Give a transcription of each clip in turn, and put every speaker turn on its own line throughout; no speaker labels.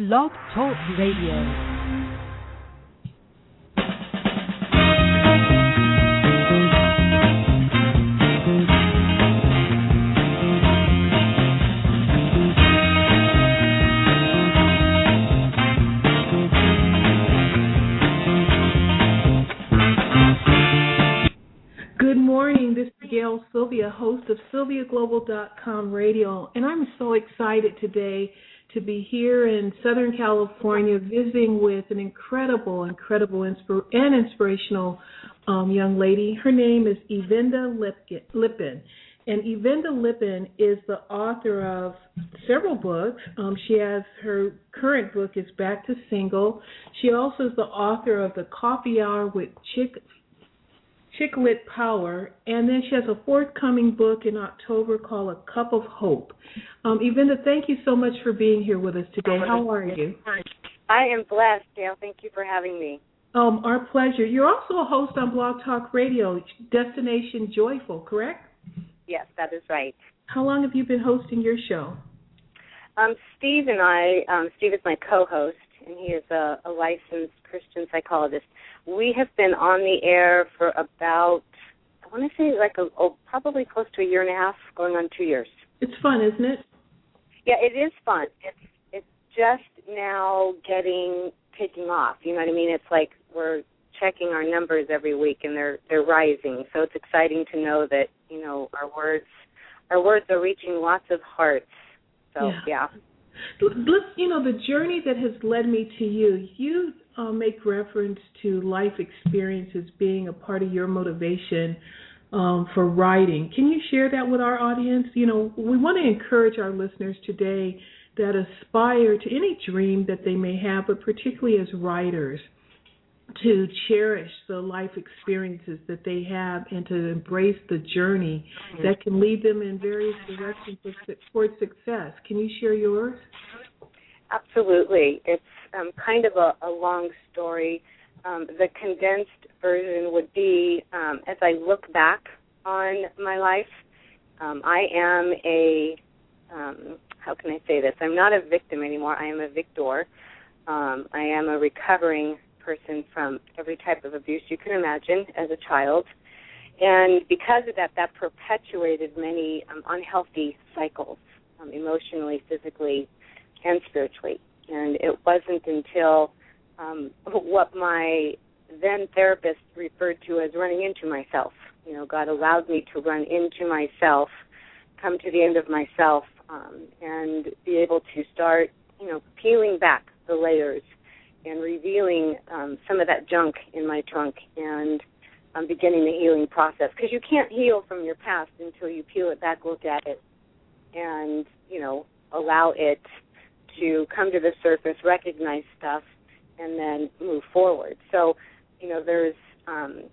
Blog Talk Radio.
Good morning. This is Gail Sylvia, host of SylviaGlobal.com radio, and I'm so excited today to be here in Southern California visiting with an incredible, incredible inspir- and inspirational um, young lady. Her name is Evinda Lepins. And Evinda Lepins is the author of several books. Um, she has her current book is Back to Single. She also is the author of the Coffee Hour with Chick Chick Lit Power, and then she has a forthcoming book in October called A Cup of Hope. Um, Evinda, thank you so much for being here with us today. How are you?
I am blessed, Dale. Thank you for having me.
Um, our pleasure. You're also a host on Blog Talk Radio, Destination Joyful, correct?
Yes, that is right.
How long have you been hosting your show?
Um, Steve and I, um, Steve is my co-host, and he is a, a licensed Christian psychologist. We have been on the air for about, I want to say like a, oh, probably close to a year and a half, going on two years.
It's fun, isn't it?
Yeah, it is fun. It's it's just now getting taking off. You know what I mean? It's like we're checking our numbers every week and they're they're rising. So it's exciting to know that you know our words our words are reaching lots of hearts. So
Yeah.
yeah.
Let's, you know, the journey that has led me to you. You uh, make reference to life experiences being a part of your motivation um, for writing. Can you share that with our audience? You know, we want to encourage our listeners today that aspire to any dream that they may have, but particularly as writers, to cherish the life experiences that they have and to embrace the journey that can lead them in various directions towards success. Can you share yours?
Absolutely. It's um, kind of a, a long story. Um, the condensed version would be um, as I look back on my life, um, I am a, um, how can I say this? I'm not a victim anymore. I am a victor. Um, I am a recovering person from every type of abuse you can imagine as a child. And because of that, that perpetuated many um, unhealthy cycles, um, emotionally, physically, and spiritually. And it wasn't until um, what my then therapist referred to as running into myself. You know, God allowed me to run into myself, come to the end of myself, um, and be able to start, you know, peeling back the layers and revealing um, some of that junk in my trunk and um, beginning the healing process. Because you can't heal from your past until you peel it back, look at it, and you know, allow it to come to the surface, recognize stuff, and then move forward. So, you know, there's um,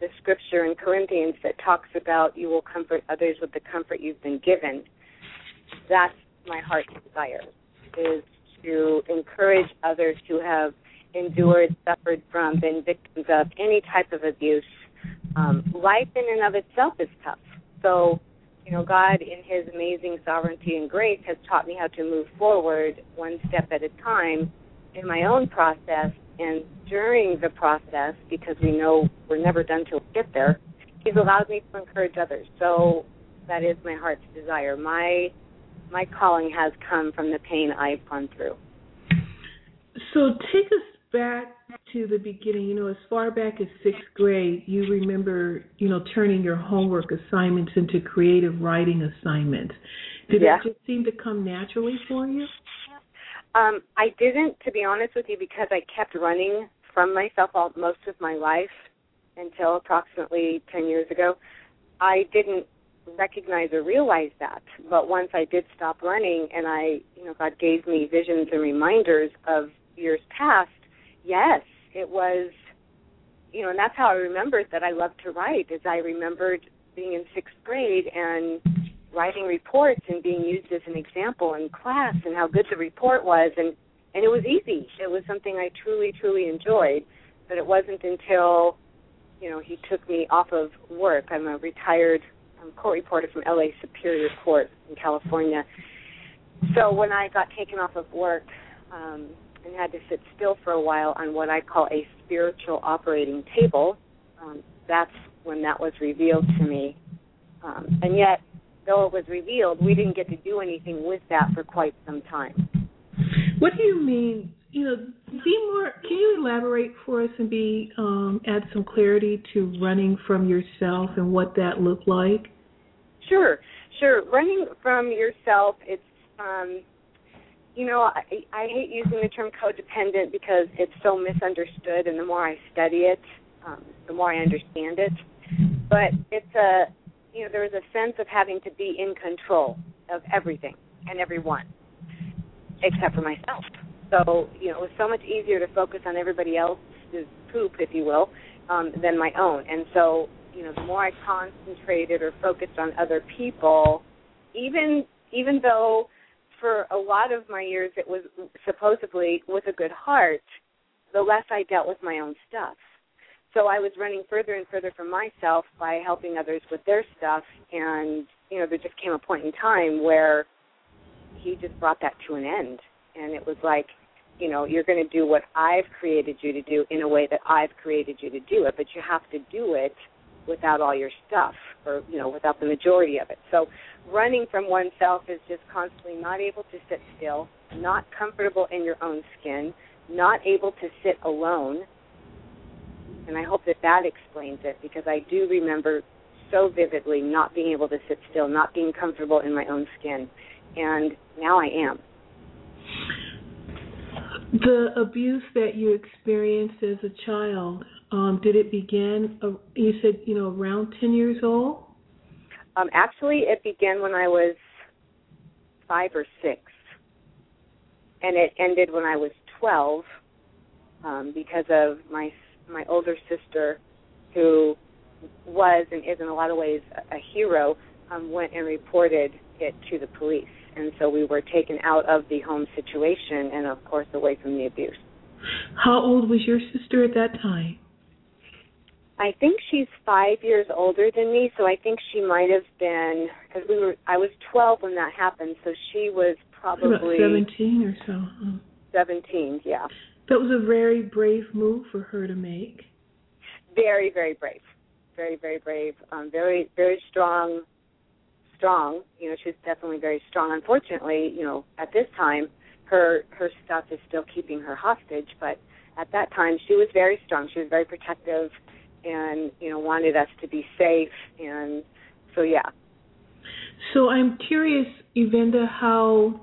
the scripture in Corinthians that talks about you will comfort others with the comfort you've been given. That's my heart's desire, is to encourage others who have endured, suffered from, been victims of any type of abuse. Um, life in and of itself is tough. So, you know, God, in His amazing sovereignty and grace, has taught me how to move forward one step at a time in my own process. And during the process, because we know we're never done till we get there, He's allowed me to encourage others. So that is my heart's desire. My my calling has come from the pain I've gone through.
So take us back to the beginning. You know, as far back as sixth grade, you remember, you know, turning your homework assignments into creative writing assignments. Did
Yeah.
it just seem to come naturally for you?
Um, I didn't, to be honest with you, because I kept running from myself all most of my life until approximately ten years ago. I didn't recognize or realize that. But once I did stop running and I, you know, God gave me visions and reminders of years past, yes, it was you know, and that's how I remembered that I loved to write is I remembered being in sixth grade and writing reports and being used as an example in class and how good the report was and and it was easy. It was something I truly, truly enjoyed. But it wasn't until, you know, he took me off of work. I'm a retired um, court reporter from LA Superior Court in California. So when I got taken off of work, um, and had to sit still for a while on what I call a spiritual operating table. Um, that's when that was revealed to me. Um, and yet, though it was revealed, we didn't get to do anything with that for quite some time.
What do you mean? You know, be more. Can you elaborate for us and be um, add some clarity to running from yourself and what that looked like?
Sure, sure. Running from yourself, it's um, you know, I, I hate using the term codependent because it's so misunderstood, and the more I study it, um, the more I understand it. But it's a, you know, there's a sense of having to be in control of everything and everyone, except for myself. So, you know, it was so much easier to focus on everybody else's poop, if you will, um, than my own. And so, you know, the more I concentrated or focused on other people, even even though for a lot of my years it was supposedly with a good heart, the less I dealt with my own stuff. So I was running further and further from myself by helping others with their stuff and you know, there just came a point in time where he just brought that to an end. And it was like, you know, you're going to do what I've created you to do in a way that I've created you to do it, but you have to do it without all your stuff or, you know, without the majority of it. So running from oneself is just constantly not able to sit still, not comfortable in your own skin, not able to sit alone. And I hope that that explains it because I do remember so vividly not being able to sit still, not being comfortable in my own skin. And now I am.
The abuse that you experienced as a child, um, did it begin, uh, you said, you know, around 10 years old?
Um, actually, it began when I was five or six, and it ended when I was twelve um, because of my my older sister, who was and is in a lot of ways a, a hero, um, went and reported it to the police, and so we were taken out of the home situation and, of course, away from the abuse.
How old was your sister at that time?
I think she's five years older than me, so I think she might have been because we were. I was twelve when that happened, so she was probably
About seventeen or so. Huh?
Seventeen, yeah.
That was a very brave move for her to make.
Very, very brave, very, very brave. Um, very, very strong. Strong, you know, she's definitely very strong. Unfortunately, you know, at this time, her her stuff is still keeping her hostage, but at that time she was very strong. She was very protective and you know wanted us to be safe and so yeah.
So i'm curious Evinda how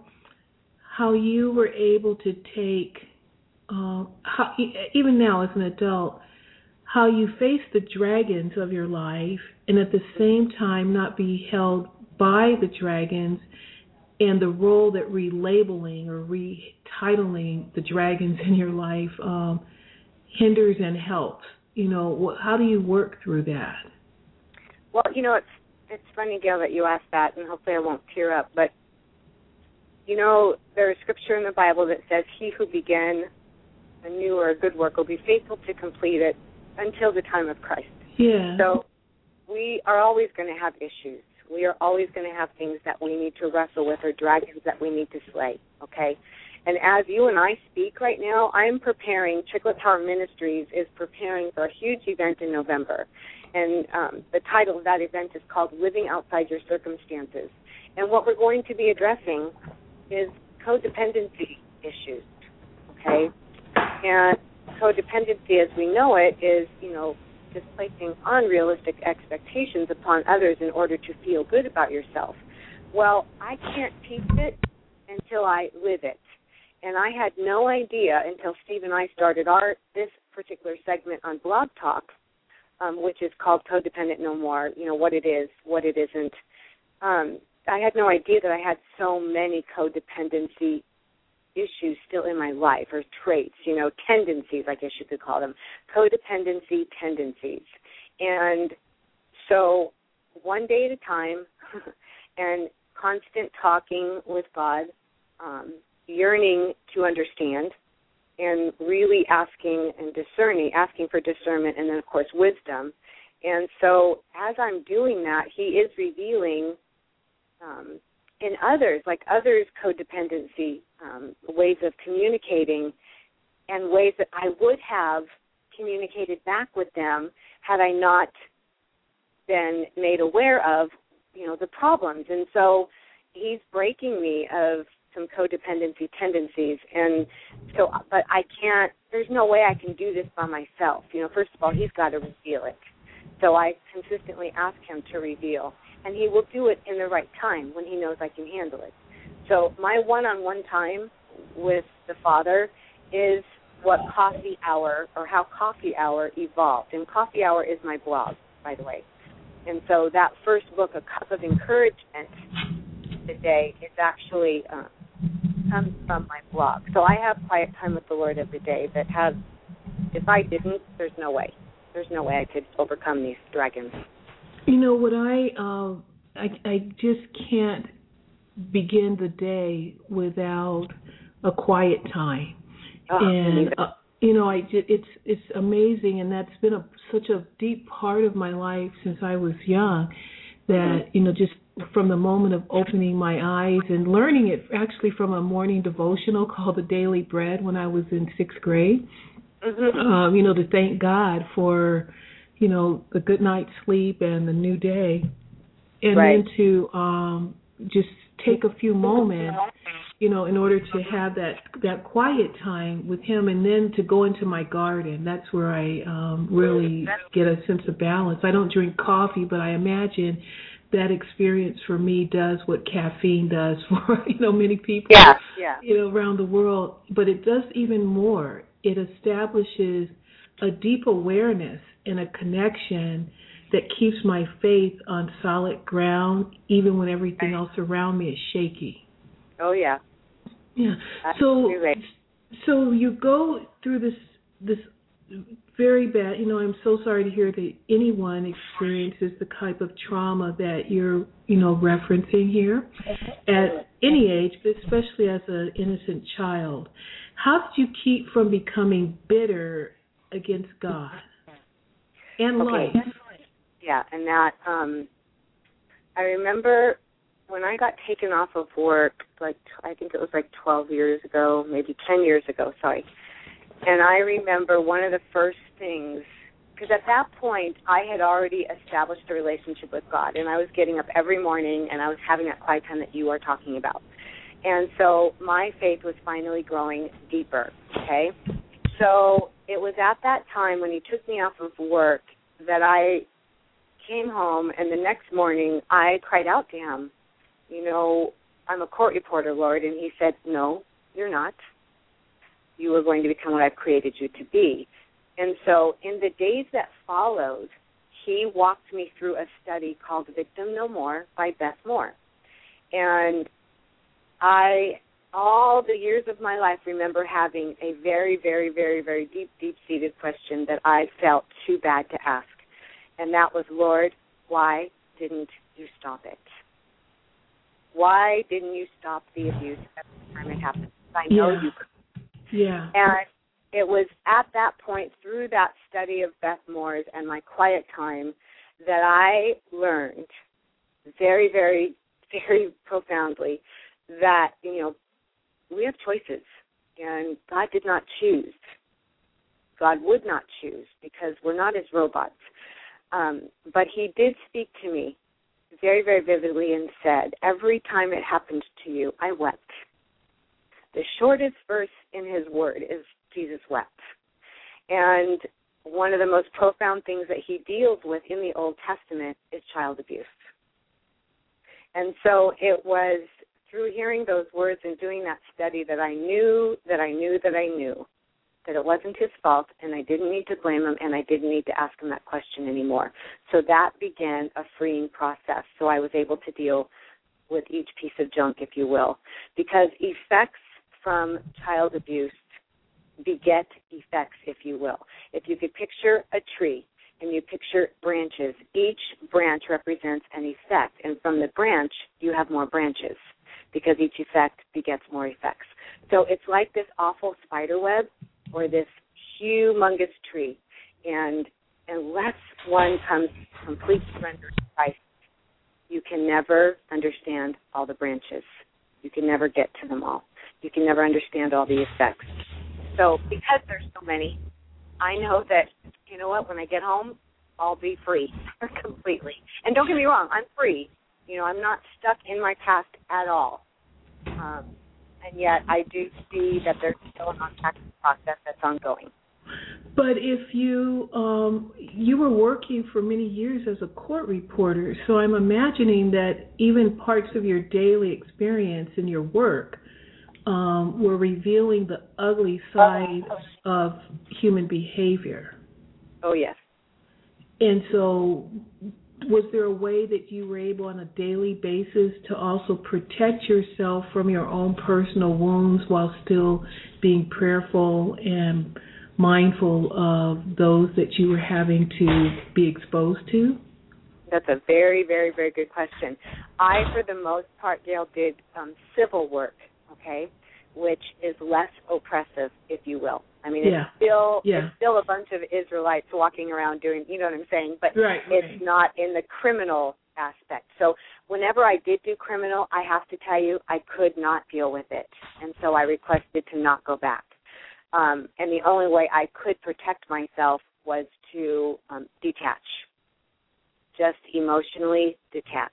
how you were able to take uh, how, even now as an adult how you face the dragons of your life and at the same time not be held by the dragons and the role that relabeling or retitling the dragons in your life um, hinders and helps you know, how do you work through that?
Well, you know, it's it's funny, Gail, that you asked that, and hopefully I won't tear up. But you know, there's scripture in the Bible that says, "He who began a new or a good work will be faithful to complete it until the time of Christ."
Yeah.
So we are always going to have issues. We are always going to have things that we need to wrestle with or dragons that we need to slay. Okay. And as you and I speak right now, I'm preparing, Chicklit Power Ministries is preparing for a huge event in November. And um, the title of that event is called Living Outside Your Circumstances. And what we're going to be addressing is codependency issues. Okay? And codependency as we know it is, you know, just placing unrealistic expectations upon others in order to feel good about yourself. Well, I can't teach it until I live it. And I had no idea until Steve and I started our this particular segment on Blog Talk, um, which is called Codependent No More. You know what it is, what it isn't. Um, I had no idea that I had so many codependency issues still in my life, or traits, you know, tendencies, I guess you could call them, codependency tendencies. And so, one day at a time, and constant talking with God, um, yearning to understand and really asking and discerning, asking for discernment and then, of course, wisdom. And so, as I'm doing that, he is revealing um, in others, like others' codependency um, ways of communicating, and ways that I would have communicated back with them had I not been made aware of, you know, the problems. And so he's breaking me of some codependency tendencies and so but I can't there's no way I can do this by myself. You know, first of all, he's got to reveal it. So I consistently ask him to reveal and he will do it in the right time when he knows I can handle it. So my one-on-one time with the father is what coffee hour or how coffee hour evolved. And coffee hour is my blog, by the way. And so that first book, A Cup of Encouragement today, is actually uh, comes from my blog. So I have quiet time with the Lord every day that has, if I didn't, there's no way. There's no way I could overcome these dragons.
You know what I uh, I I just can't begin the day without a quiet time.
Oh,
and uh, you know, I it's it's amazing, and that's been a such a deep part of my life since I was young. That you know, just from the moment of opening my eyes and learning it actually from a morning devotional called the Daily Bread when I was in sixth grade.
Mm-hmm.
Um, you know, to thank God for you know the good night's sleep and the new day, and
right.
then to um just take a few moments you know, in order to have that that quiet time with him, and then to go into my garden. That's where I um, really get a sense of balance. I don't drink coffee, but I imagine that experience for me does what caffeine does for you know many people.
Yeah, yeah.
You know, around the world, but it does even more. It establishes a deep awareness and a connection that keeps my faith on solid ground, even when everything else around me is shaky.
Oh yeah.
Yeah. So so you go through this this very bad. You know, I'm so sorry to hear that anyone experiences the type of trauma that you're you know referencing here at any age, but especially as an innocent child. How did you keep from becoming bitter against God and
okay.
life?
Yeah, and that um I remember when I got taken off of work, like I think it was like 12 years ago, maybe 10 years ago, sorry. And I remember one of the first things because at that point I had already established a relationship with God and I was getting up every morning and I was having that quiet time that you are talking about. And so my faith was finally growing deeper, okay? So it was at that time when he took me off of work that I came home and the next morning I cried out to him you know, I'm a court reporter, Lord. And he said, no, you're not. You are going to become what I've created you to be. And so in the days that followed, he walked me through a study called Victim No More by Beth Moore. And I, all the years of my life, remember having a very, very, very, very deep, deep seated question that I felt too bad to ask. And that was, Lord, why didn't you stop it? why didn't you stop the abuse at the time it happened? I know
yeah.
you could.
Yeah.
And it was at that point, through that study of Beth Moore's and my quiet time, that I learned very, very, very profoundly that, you know, we have choices and God did not choose. God would not choose because we're not as robots. Um, but He did speak to me very, very vividly and said, Every time it happened to you, I wept. The shortest verse in his word is Jesus wept. And one of the most profound things that he deals with in the Old Testament is child abuse. And so it was through hearing those words and doing that study that I knew that I knew that I knew that it wasn't his fault and I didn't need to blame him and I didn't need to ask him that question anymore. So that began a freeing process. So I was able to deal with each piece of junk, if you will, because effects from child abuse beget effects, if you will. If you could picture a tree and you picture branches, each branch represents an effect, and from the branch, you have more branches because each effect begets more effects. So it's like this awful spider web or this humongous tree. And unless one comes to complete surrender to Christ, you can never understand all the branches. You can never get to them all. You can never understand all the effects. So because there's so many, I know that you know what, when I get home, I'll be free completely. And don't get me wrong, I'm free. You know, I'm not stuck in my past at all. Um, and yet I do see that there's still an unpacking process that's ongoing.
But if you um, you were working for many years as a court reporter, so I'm imagining that even parts of your daily experience in your work um, were revealing the ugly side of human behavior.
Oh yes.
And so, was there a way that you were able on a daily basis to also protect yourself from your own personal wounds while still being prayerful and mindful of those that you were having to be exposed to?
That's a very, very, very good question. I, for the most part, Gail, did um, civil work, okay, which is less oppressive, if you will. I mean,
yeah.
it's still
yeah.
it's still a bunch of Israelites walking around doing, you know what I'm saying? But
right,
it's
right.
not in the criminal aspect. So whenever I did do criminal, I have to tell you, I could not deal with it, and so I requested to not go back. Um, and the only way I could protect myself was to um, detach, just emotionally detach.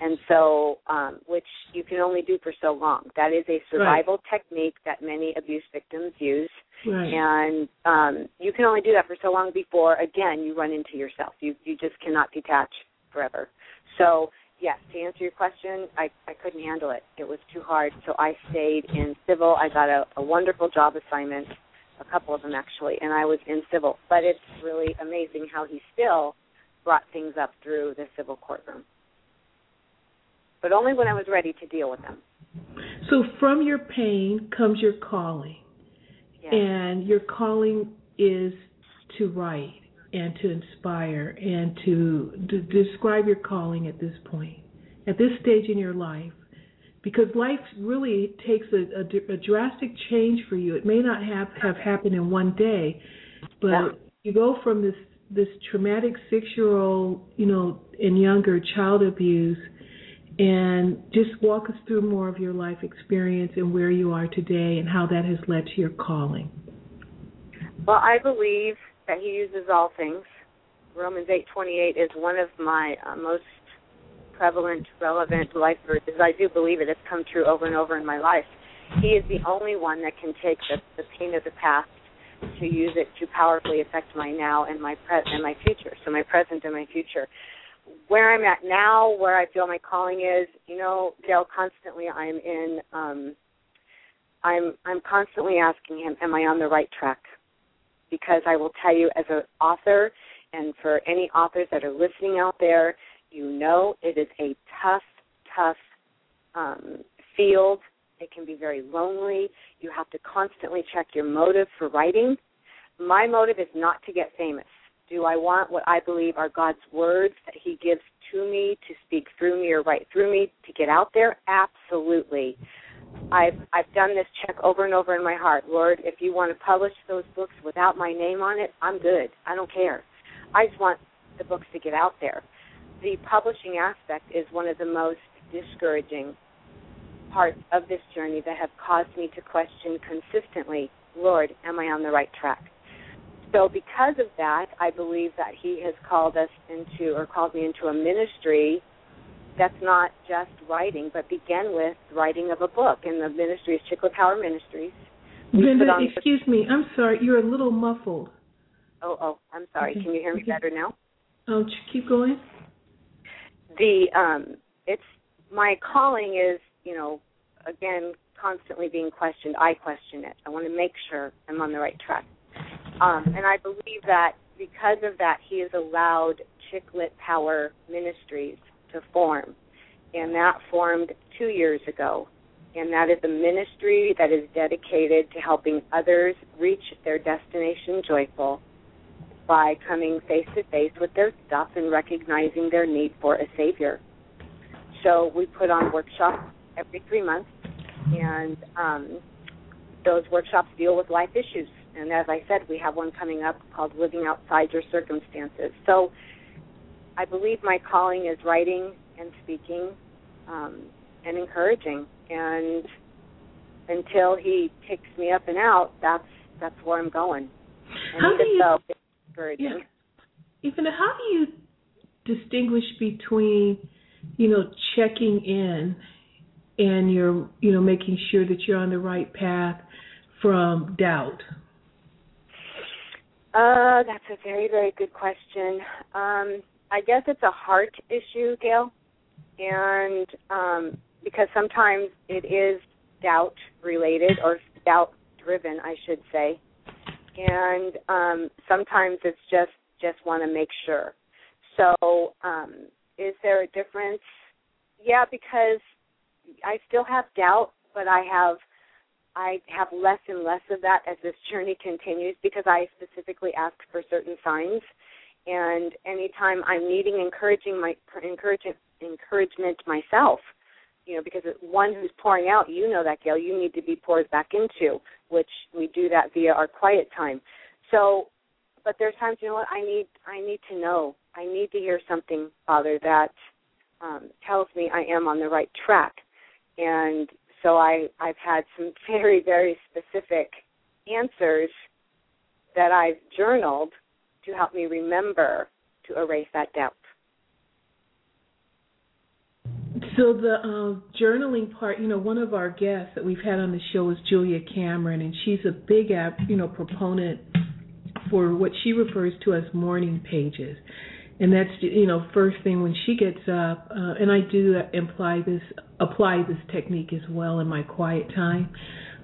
And so, um, which you can only do for so long. That is a survival
right.
technique that many abuse victims use.
Right.
And um, you can only do that for so long before, again, you run into yourself. You you just cannot detach forever. So yes, to answer your question, I, I couldn't handle it. It was too hard. So I stayed in civil. I got a, a wonderful job assignment, a couple of them actually, and I was in civil. But it's really amazing how he still brought things up through the civil courtroom. But only when I was ready to deal with them.
So from your pain comes your calling.
Yes.
And your calling is to write and to inspire and to, to describe your calling at this point, at this stage in your life. Because life really takes a, a, a drastic change for you. It may not have, have happened in one day, but
Yeah.
you go from this this traumatic six year old, you know, and younger child abuse and just walk us through more of your life experience and where you are today and how that has led to your calling.
Well, I believe that he uses all things. Romans 8:28 is one of my uh, most prevalent, relevant life verses. I do believe it. It's come true over and over in my life. He is the only one that can take the, the pain of the past to use it to powerfully affect my now and my pre- and my future. So my present and my future. Where I'm at now, where I feel my calling is, you know, Gail, constantly I'm in um I'm I'm constantly asking him, Am I on the right track? Because I will tell you as an author and for any authors that are listening out there, you know it is a tough, tough um, field. It can be very lonely. You have to constantly check your motive for writing. My motive is not to get famous. Do I want what I believe are God's words that He gives to me to speak through me or write through me to get out there? Absolutely. I've I've done this check over and over in my heart. Lord, if you want to publish those books without my name on it, I'm good. I don't care. I just want the books to get out there. The publishing aspect is one of the most discouraging parts of this journey that have caused me to question consistently, Lord, am I on the right track? So because of that, I believe that he has called us into or called me into a ministry that's not just writing, but began with writing of a book. And the ministry is Chicklit Power Ministries.
Brenda, excuse me, I'm sorry, you're a little muffled.
Oh, oh, I'm sorry.
Okay,
Can you hear me
okay.
better now?
Oh, keep going.
the um it's my calling is you know again constantly being questioned i question it i want to make sure i'm on the right track um and i believe that because of that he has allowed chicklit power ministries to form and that formed two years ago and that is a ministry that is dedicated to helping others reach their destination joyful by coming face to face with their stuff and recognizing their need for a savior. So we put on workshops every three months, and um, those workshops deal with life issues. And as I said, we have one coming up called Living Outside Your Circumstances. So I believe my calling is writing and speaking um, and encouraging. And until he picks me up and out, that's that's where I'm going. And
how do you,
so.
Yeah. Even how do you distinguish between, you know, checking in and you're, you know, making sure that you're on the right path from doubt?
Uh, that's a very, very good question. Um, I guess it's a heart issue, Gail, and um, because sometimes it is doubt related or doubt driven, I should say, and um, sometimes it's just just want to make sure. So, um, is there a difference? Yeah, because I still have doubt, but I have I have less and less of that as this journey continues because I specifically ask for certain signs. And anytime I'm needing encouraging my encouragement encouragement myself, you know, because one who's pouring out, you know that Gail, you need to be poured back into, which we do that via our quiet time. So, but there's times, you know what, I need I need to know, I need to hear something, Father, that um, tells me I am on the right track. And so I I've had some very very specific answers that I've journaled to help me remember to erase that doubt.
So the uh, journaling part, you know, one of our guests that we've had on the show is Julia Cameron, and she's a big, app, you know, proponent for what she refers to as morning pages and that's you know first thing when she gets up uh, and i do imply this apply this technique as well in my quiet time.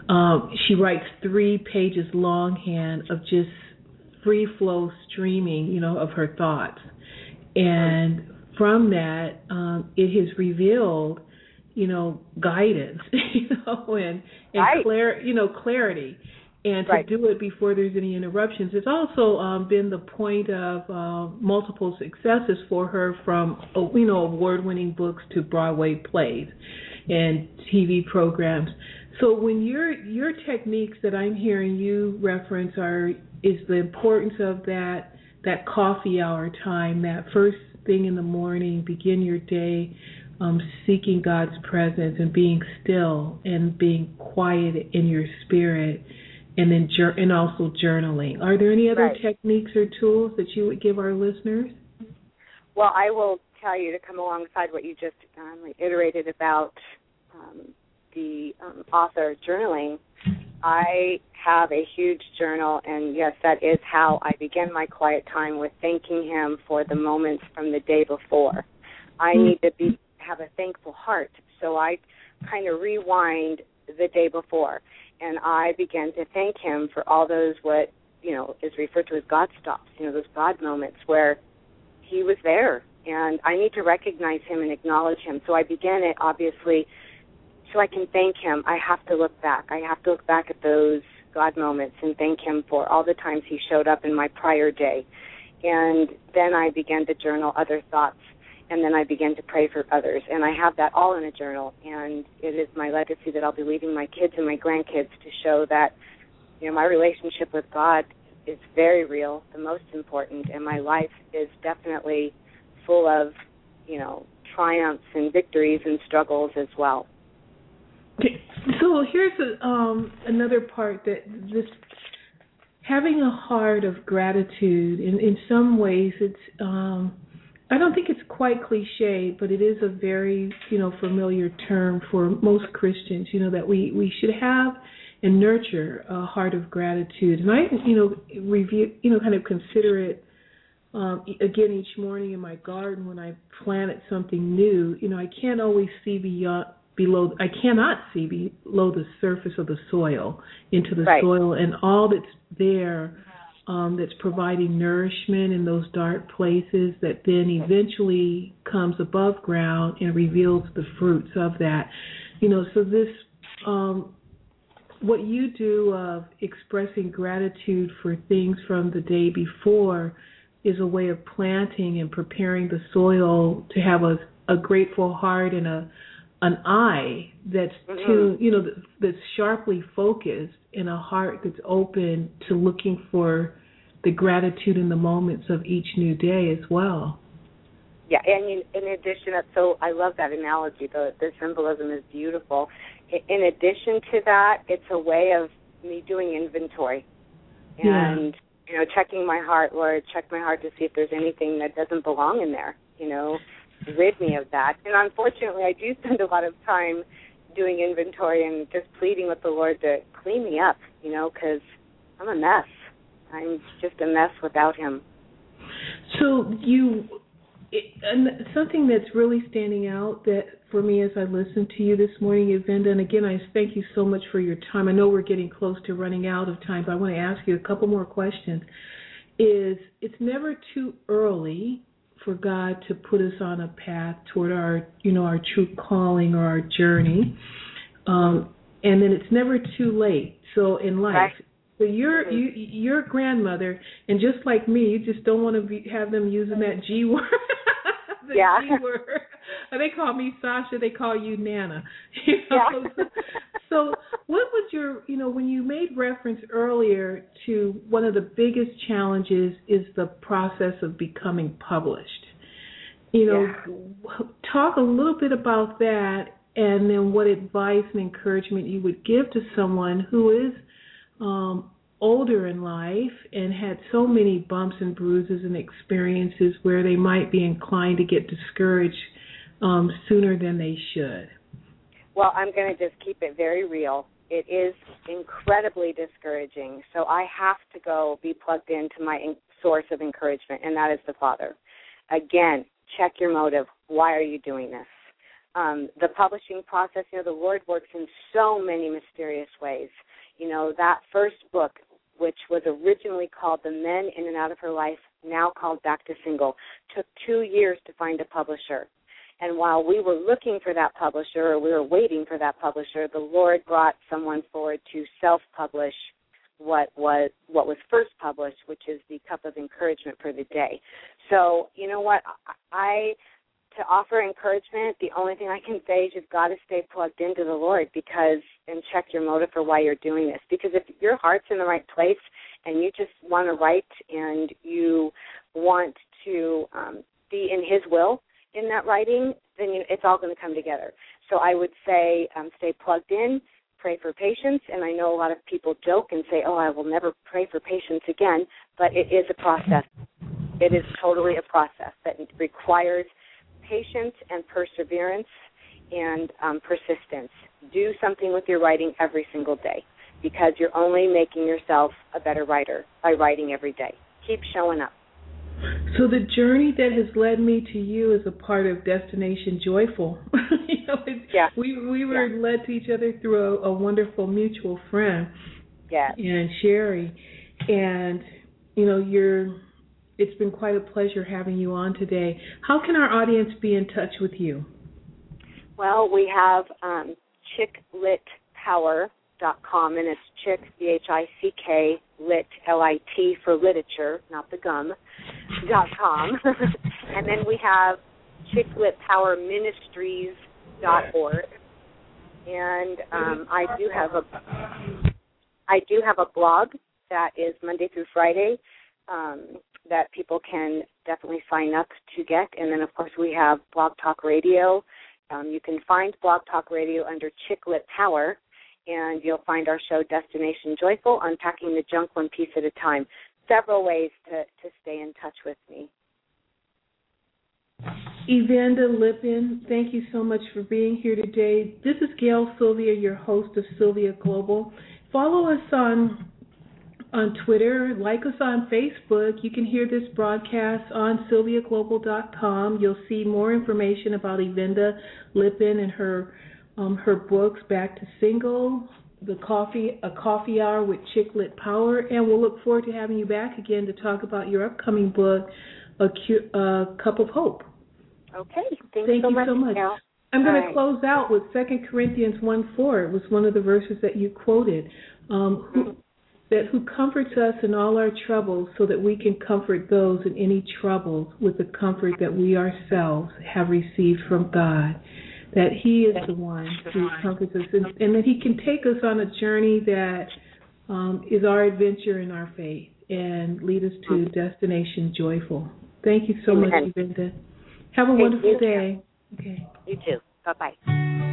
Um, she writes three pages longhand of just free flow streaming you know of her thoughts. And from that um, it has revealed you know guidance you know and and
right.
clar- you know clarity and to
right.
do it before there's any interruptions. It's also um, been the point of uh, multiple successes for her, from you know award-winning books to Broadway plays and TV programs. So when your your techniques that I'm hearing you reference are is the importance of that that coffee hour time, that first thing in the morning, begin your day um, seeking God's presence and being still and being quiet in your spirit and then and also journaling. Are there any other
right.
techniques or tools that you would give our listeners?
Well, I will tell you to come alongside what you just um, iterated about um, the um, author journaling. I have a huge journal, and yes, that is how I begin my quiet time with thanking him for the moments from the day before. I mm-hmm. need to be have a thankful heart, so I kind of rewind the day before and I began to thank him for all those what you know is referred to as God stops, you know, those God moments where he was there, and I need to recognize him and acknowledge him. So I began it obviously, so I can thank him. I have to look back. I have to look back at those God moments and thank him for all the times he showed up in my prior day. And then I began to journal other thoughts and then I begin to pray for others. And I have that all in a journal, and it is my legacy that I'll be leaving my kids and my grandkids to show that, you know, my relationship with God is very real, the most important, and my life is definitely full of, you know, triumphs and victories and struggles as well.
So here's a, um, another part that this having a heart of gratitude. In in some ways, it's um, I don't think it's quite cliche, but it is a very, you know, familiar term for most Christians, you know, that we, we should have and nurture a heart of gratitude. And I, you know, review, you know, kind of consider it um, again each morning in my garden when I planted something new. You know, I can't always see beyond below. I cannot see below the surface of the soil into the
right.
soil, and all that's there um, that's providing nourishment in those dark places that then eventually comes above ground and reveals the fruits of that. You know, so this, um, what you do of expressing gratitude for things from the day before is a way of planting and preparing the soil to have a, a grateful heart and a an eye that's
mm-hmm.
tuned, you know, that's sharply focused and a heart that's open to looking for the gratitude in the moments of each new day as well.
yeah, and you, in addition, so I love that analogy. The the symbolism is beautiful. In addition to that, it's a way of me doing inventory, and yeah. you know, checking my heart, Lord, check my heart to see if there's anything that doesn't belong in there. You know, rid me of that. And unfortunately, I do spend a lot of time doing inventory and just pleading with the Lord to clean me up. You know, because I'm a mess. I'm just a mess without Him.
So you it, and something that's really standing out that for me as I listen to you this morning, Evinda, and again, I thank you so much for your time. I know we're getting close to running out of time, but I want to ask you a couple more questions. Is it's never too early for God to put us on a path toward our, you know, our true calling or our journey, um, and then it's never too late. So in life, right. So you're mm-hmm. you your grandmother, and just like me, you just don't want to be, have them using that G word. the
yeah.
G word. They call me Sasha. They call you Nana. You know? Yeah. so, what was your you know when you made reference earlier to one of the biggest challenges is the process of becoming published. You know, yeah. talk a little bit about that, and then what advice and encouragement you would give to someone who is um, older in life and had so many bumps and bruises and experiences where they might be inclined to get discouraged um, sooner than they should?
Well, I'm going to just keep it very real. It is incredibly discouraging. So I have to go be plugged into my source of encouragement, and that is the Father. Again, check your motive. Why are you doing this? Um, the publishing process, you know, the Lord works in so many mysterious ways. You know, that first book, which was originally called The Men in and Out of Her Life, now called Back to Single, took two years to find a publisher. And while we were looking for that publisher, or we were waiting for that publisher, the Lord brought someone forward to self-publish what was what was first published, which is the Cup of Encouragement for the Day. So, you know what? I to offer encouragement, the only thing I can say is you've got to stay plugged into the Lord because and check your motive for why you're doing this. Because if your heart's in the right place and you just want to write and you want to um, be in His will in that writing, then you, it's all going to come together. So I would say um, stay plugged in, pray for patience. And I know a lot of people joke and say, "Oh, I will never pray for patience again," but it is a process. It is totally a process that requires patience and perseverance and um, persistence. Do something with your writing every single day because you're only making yourself a better writer by writing every day. Keep showing up.
So the journey that has led me to you is a part of Destination Joyful. you know,
yeah.
We we were yeah. led to each other through a, a wonderful mutual friend.
Yeah.
And Sherry, and you know you're it's been quite a pleasure having you on today. How can our audience be in touch with you?
Well, we have um, chicklitpower.com, and it's chick, C-H-I-C-K, lit, L-I-T for literature, not the gum, dot com. and then we have chicklitpowerministries.org. And um, I do have a I do have a blog that is Monday through Friday. Um, that people can definitely sign up to get. And then, of course, we have Blog Talk Radio. Um, you can find Blog Talk Radio under Chicklit Power, and you'll find our show Destination Joyful, Unpacking the Junk One Piece at a Time. Several ways to, to stay in touch with me.
Evinda Lepins, thank you so much for being here today. This is Gail Sylvia, your host of Sylvia Global. Follow us on on Twitter, like us on Facebook. You can hear this broadcast on sylviaglobal.com. You'll see more information about Evinda Lepins and her um, her books, Back to Single, the coffee a coffee hour with Chicklit Power, and we'll look forward to having you back again to talk about your upcoming book, A, Cu- Cup of Hope.
Okay, thank,
thank
so
you
much,
so much. I'm going
to
close out with Second Corinthians 1 4. It was one of the verses that you quoted. Um, who, that who comforts us in all our troubles so that we can comfort those in any troubles with the comfort that we ourselves have received from God. That He is the one who comforts us and, and that He can take us on a journey that um, is our adventure in our faith and lead us to destination joyful. Thank you so much, Evinda. Have a
Thank
wonderful
you.
day. Okay.
You too. Bye bye.